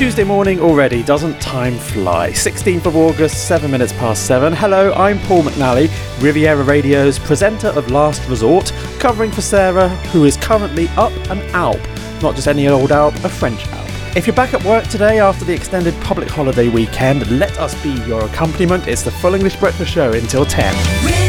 Tuesday morning already, doesn't time fly? 16th of August, 7 minutes past 7. Hello, I'm Paul McNally, Riviera Radio's presenter of Last Resort, covering for Sarah, who is currently up an Alp. Not just any old Alp, a French Alp. If you're back at work today after the extended public holiday weekend, let us be your accompaniment. It's the Full English Breakfast Show until 10.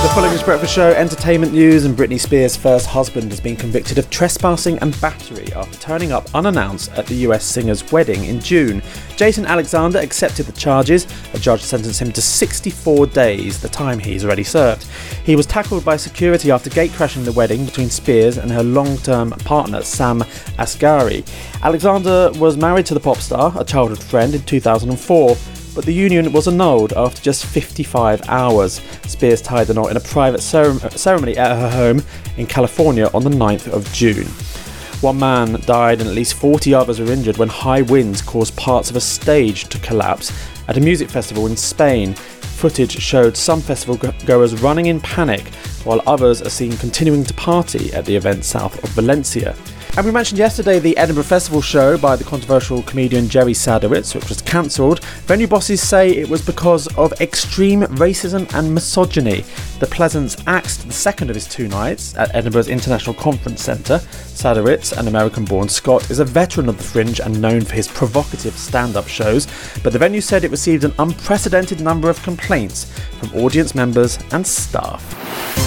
The English Breakfast Show, entertainment news, and Britney Spears' first husband has been convicted of trespassing and battery after turning up unannounced at the US singer's wedding in June. Jason Alexander accepted the charges. A judge sentenced him to 64 days, the time he's already served. He was tackled by security after gate crashing the wedding between Spears and her long term partner, Sam Asghari. Alexander was married to the pop star, a childhood friend, in 2004 but the union was annulled after just 55 hours. Spears tied the knot in a private ceremony at her home in California on the 9th of June. One man died and at least 40 others were injured when high winds caused parts of a stage to collapse at a music festival in Spain. Footage showed some festival goers running in panic, while others are seen continuing to party at the event south of Valencia. And we mentioned yesterday the Edinburgh Festival show by the controversial comedian Jerry Sadowitz, which was cancelled. Venue bosses say it was because of extreme racism and misogyny. The Pleasance axed the second of his two nights at Edinburgh's International Conference Centre. Sadowitz, an American born Scot, is a veteran of the fringe and known for his provocative stand up shows, but the venue said it received an unprecedented number of complaints from audience members and staff.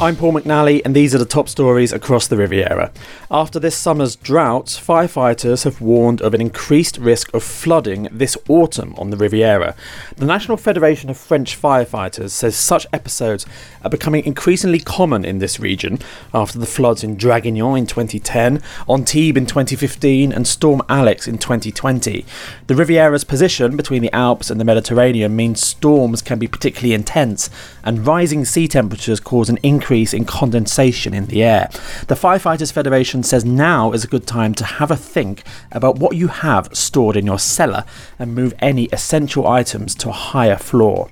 I'm Paul McNally, and these are the top stories across the Riviera. After this summer's drought, firefighters have warned of an increased risk of flooding this autumn on the Riviera. The National Federation of French Firefighters says such episodes are becoming increasingly common in this region after the floods in Draguignan in 2010, Antibes in 2015, and Storm Alex in 2020. The Riviera's position between the Alps and the Mediterranean means storms can be particularly intense, and rising sea temperatures cause an increase increase in condensation in the air. The Firefighters Federation says now is a good time to have a think about what you have stored in your cellar and move any essential items to a higher floor.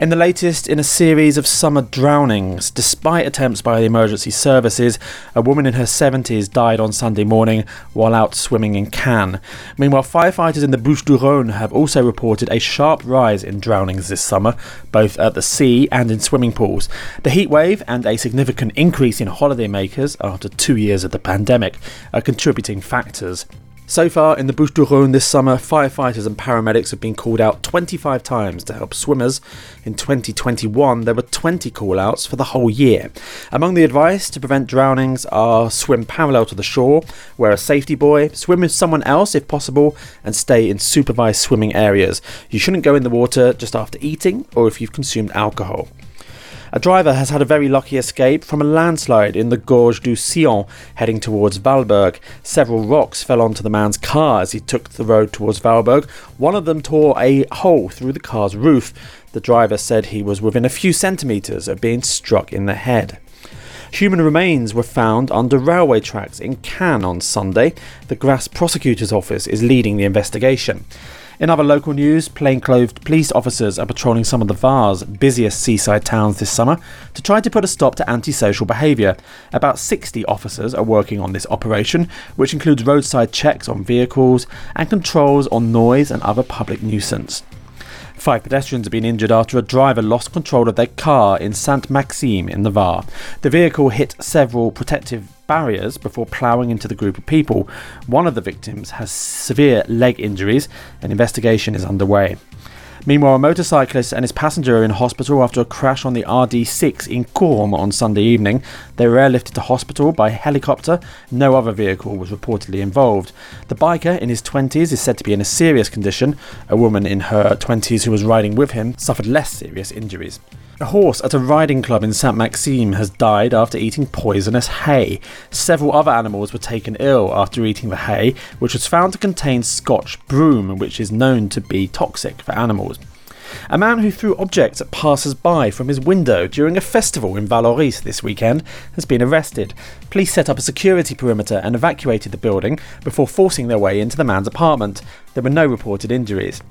In the latest in a series of summer drownings, despite attempts by the emergency services, a woman in her 70s died on Sunday morning while out swimming in Cannes. Meanwhile, firefighters in the Bouches du Rhône have also reported a sharp rise in drownings this summer, both at the sea and in swimming pools. The heat wave and a significant increase in holidaymakers after two years of the pandemic are contributing factors. So far in the Bouches du Rhône this summer, firefighters and paramedics have been called out 25 times to help swimmers. In 2021, there were 20 call outs for the whole year. Among the advice to prevent drownings are swim parallel to the shore, wear a safety buoy, swim with someone else if possible, and stay in supervised swimming areas. You shouldn't go in the water just after eating or if you've consumed alcohol. A driver has had a very lucky escape from a landslide in the Gorge du Cians heading towards Valberg. Several rocks fell onto the man's car as he took the road towards Valberg. One of them tore a hole through the car's roof. The driver said he was within a few centimetres of being struck in the head. Human remains were found under railway tracks in Cannes on Sunday. The Grasse prosecutor's office is leading the investigation. In other local news, plainclothed police officers are patrolling some of the Var's busiest seaside towns this summer to try to put a stop to antisocial behaviour. About 60 officers are working on this operation, which includes roadside checks on vehicles and controls on noise and other public nuisance. Five pedestrians have been injured after a driver lost control of their car in Sainte Maxime in the Var. The vehicle hit several protective barriers before ploughing into the group of people. One of the victims has severe leg injuries. An investigation is underway. Meanwhile, a motorcyclist and his passenger are in hospital after a crash on the RD6 in Courmes on Sunday evening. They were airlifted to hospital by helicopter. No other vehicle was reportedly involved. The biker, in his 20s, is said to be in a serious condition. A woman in her 20s who was riding with him suffered less serious injuries. A horse at a riding club in Sainte Maxime has died after eating poisonous hay. Several other animals were taken ill after eating the hay, which was found to contain Scotch broom, which is known to be toxic for animals. A man who threw objects at passers by from his window during a festival in Vallauris this weekend has been arrested. Police set up a security perimeter and evacuated the building before forcing their way into the man's apartment. There were no reported injuries.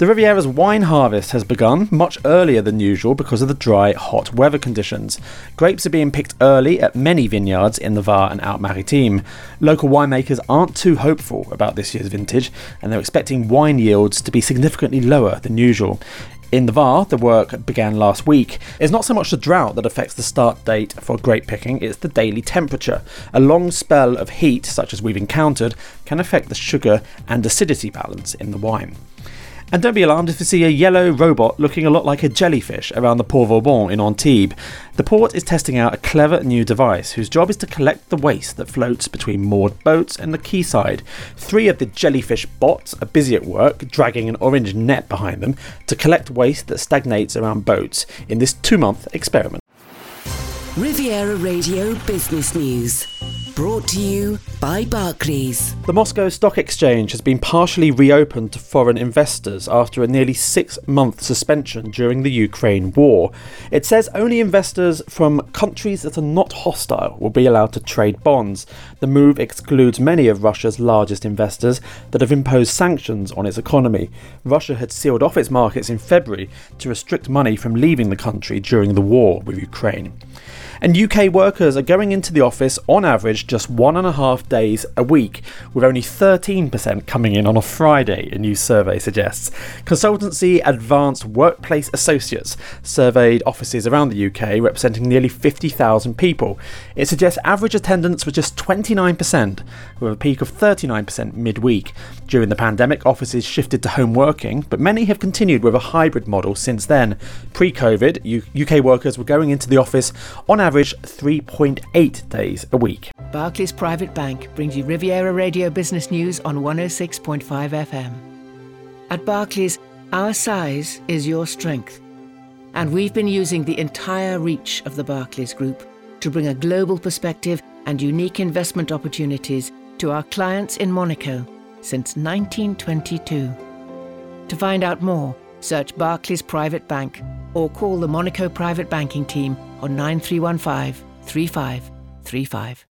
The Riviera's wine harvest has begun much earlier than usual because of the dry, hot weather conditions. Grapes are being picked early at many vineyards in the Var and Alpes Maritimes. Local winemakers aren't too hopeful about this year's vintage, and they're expecting wine yields to be significantly lower than usual. In the Var, the work began last week. It's not so much the drought that affects the start date for grape picking, it's the daily temperature. A long spell of heat, such as we've encountered, can affect the sugar and acidity balance in the wine. And don't be alarmed if you see a yellow robot looking a lot like a jellyfish around the Port Vauban in Antibes. The port is testing out a clever new device whose job is to collect the waste that floats between moored boats and the quayside. Three of the jellyfish bots are busy at work, dragging an orange net behind them to collect waste that stagnates around boats in this two month experiment. Riviera Radio Business News. Brought to you by Barclays. The Moscow Stock Exchange has been partially reopened to foreign investors after a nearly six month suspension during the Ukraine war. It says only investors from countries that are not hostile will be allowed to trade bonds. The move excludes many of Russia's largest investors that have imposed sanctions on its economy. Russia had sealed off its markets in February to restrict money from leaving the country during the war with Ukraine. And UK workers are going into the office on average just one and a half days a week, with only 13% coming in on a Friday, a new survey suggests. Consultancy Advanced Workplace Associates surveyed offices around the UK representing nearly 50,000 people. It suggests average attendance was just 29%, with a peak of 39% midweek. During the pandemic, offices shifted to home working, but many have continued with a hybrid model since then. Pre COVID, UK workers were going into the office on average average 3.8 days a week. Barclays Private Bank brings you Riviera Radio Business News on 106.5 FM. At Barclays, our size is your strength. And we've been using the entire reach of the Barclays Group to bring a global perspective and unique investment opportunities to our clients in Monaco since 1922. To find out more, search Barclays Private Bank or call the Monaco Private Banking Team on 9315 3535.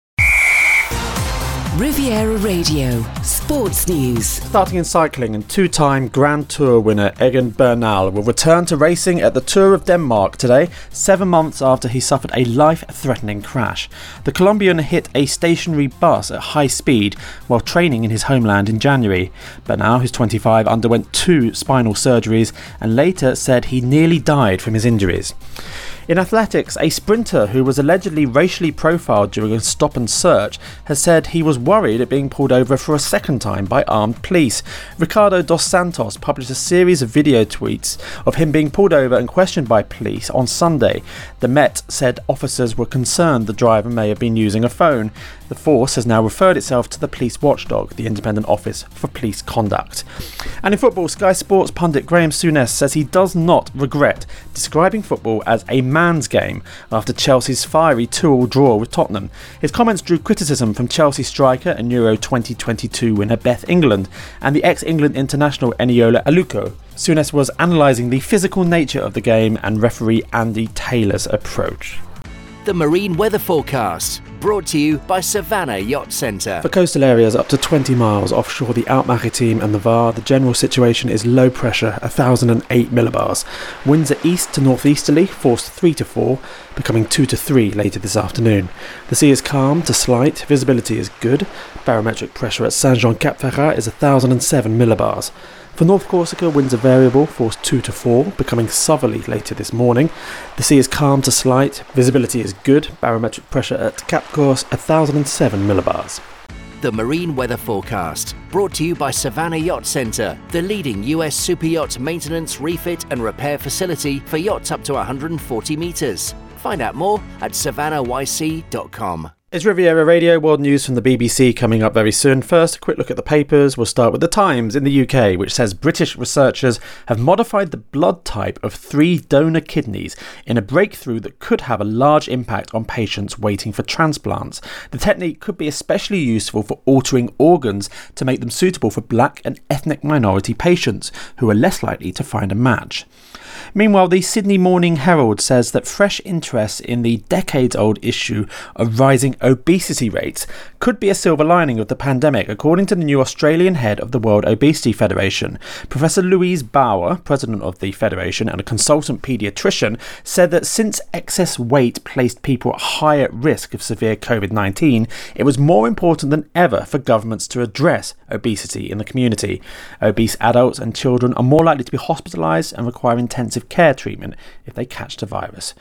Riviera Radio, Sports News. Starting in cycling, and two time Grand Tour winner Egan Bernal will return to racing at the Tour of Denmark today, seven months after he suffered a life threatening crash. The Colombian hit a stationary bus at high speed while training in his homeland in January. Bernal, who's 25, underwent two spinal surgeries and later said he nearly died from his injuries. In athletics, a sprinter who was allegedly racially profiled during a stop and search has said he was worried at being pulled over for a second time by armed police. Ricardo dos Santos published a series of video tweets of him being pulled over and questioned by police on Sunday. The Met said officers were concerned the driver may have been using a phone. The force has now referred itself to the police watchdog, the Independent Office for Police Conduct. And in football, Sky Sports pundit Graham Souness says he does not regret describing football as a man's game after Chelsea's fiery 2 all draw with Tottenham. His comments drew criticism from Chelsea striker and Euro 2022 winner Beth England and the ex England international Eniola Aluko. Souness was analysing the physical nature of the game and referee Andy Taylor's approach. The Marine Weather Forecast, brought to you by Savannah Yacht Centre. For coastal areas up to 20 miles offshore the Alpes Maritimes and the Var, the general situation is low pressure, 1008 millibars. Winds are east to northeasterly, force 3 to 4, becoming 2 to 3 later this afternoon. The sea is calm to slight, visibility is good. Barometric pressure at Saint Jean Cap Ferrat is 1007 millibars. For North Corsica, winds are variable, force 2 to 4, becoming southerly later this morning. The sea is calm to slight, visibility is good, barometric pressure at Cap Corse 1007 millibars. The Marine Weather Forecast, brought to you by Savannah Yacht Centre, the leading US super yacht maintenance, refit, and repair facility for yachts up to 140 metres. Find out more at savannahYC.com. It's Riviera Radio World News from the BBC coming up very soon. First, a quick look at the papers. We'll start with The Times in the UK, which says British researchers have modified the blood type of three donor kidneys in a breakthrough that could have a large impact on patients waiting for transplants. The technique could be especially useful for altering organs to make them suitable for black and ethnic minority patients who are less likely to find a match. Meanwhile, the Sydney Morning Herald says that fresh interest in the decades old issue of rising obesity rates could be a silver lining of the pandemic, according to the new Australian head of the World Obesity Federation. Professor Louise Baur, president of the Federation and a consultant paediatrician, said that since excess weight placed people at higher risk of severe COVID 19, it was more important than ever for governments to address obesity in the community. Obese adults and children are more likely to be hospitalised and require intensive care treatment if they catch the virus.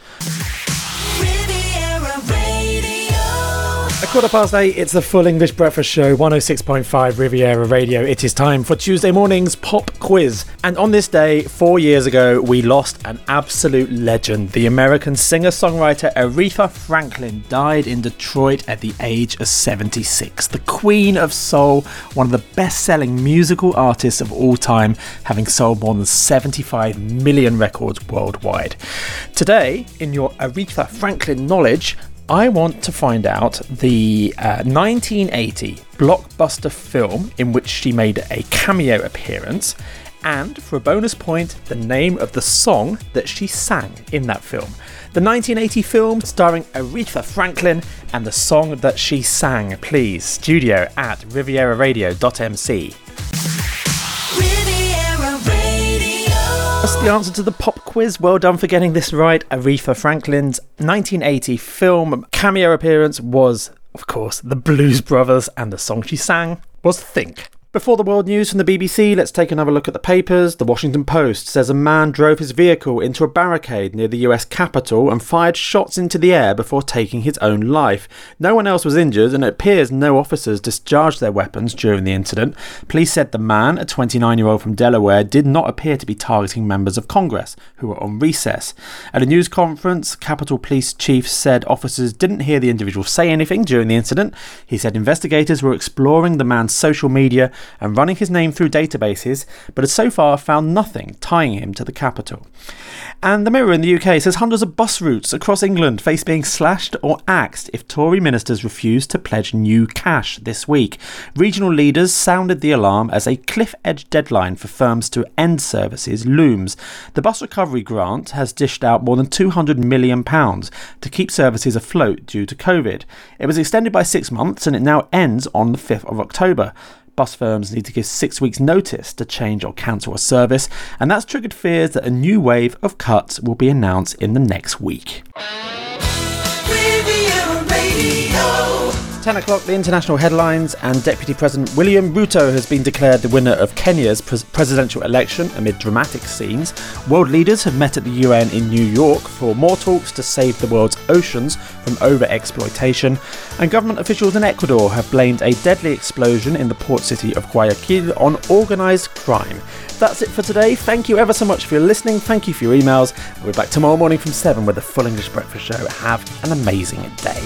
Quarter past eight, it's the full English breakfast show, 106.5 Riviera Radio. It is time for Tuesday morning's pop quiz. And on this day, four years ago, we lost an absolute legend. The American singer songwriter Aretha Franklin died in Detroit at the age of 76. The Queen of Soul, one of the best selling musical artists of all time, having sold more than 75 million records worldwide. Today, in your Aretha Franklin knowledge, I want to find out the uh, 1980 blockbuster film in which she made a cameo appearance, and for a bonus point, the name of the song that she sang in that film. The 1980 film starring Aretha Franklin and the song that she sang. Please, studio at rivieraradio.mc. That's the answer to the pop quiz. Well done for getting this right. Aretha Franklin's 1980 film cameo appearance was, of course, the Blues Brothers, and the song she sang was Think. Before the world news from the BBC, let's take another look at the papers. The Washington Post says a man drove his vehicle into a barricade near the US Capitol and fired shots into the air before taking his own life. No one else was injured, and it appears no officers discharged their weapons during the incident. Police said the man, a 29 year old from Delaware, did not appear to be targeting members of Congress who were on recess. At a news conference, Capitol Police Chief said officers didn't hear the individual say anything during the incident. He said investigators were exploring the man's social media and running his name through databases, but has so far found nothing tying him to the capital. And the Mirror in the UK says hundreds of bus routes across England face being slashed or axed if Tory ministers refuse to pledge new cash this week. Regional leaders sounded the alarm as a cliff edge deadline for firms to end services looms. The bus recovery grant has dished out more than £200 million to keep services afloat due to COVID. It was extended by six months and it now ends on the 5th of October bus firms need to give six weeks' notice to change or cancel a service, and that's triggered fears that a new wave of cuts will be announced in the next week. 10 o'clock, the international headlines, and Deputy President William Ruto has been declared the winner of Kenya's pres- presidential election amid dramatic scenes. World leaders have met at the UN in New York for more talks to save the world's oceans from over exploitation, and government officials in Ecuador have blamed a deadly explosion in the port city of Guayaquil on organised crime. That's it for today. Thank you ever so much for your listening. Thank you for your emails. We'll be back tomorrow morning from 7 with a full English breakfast show. Have an amazing day.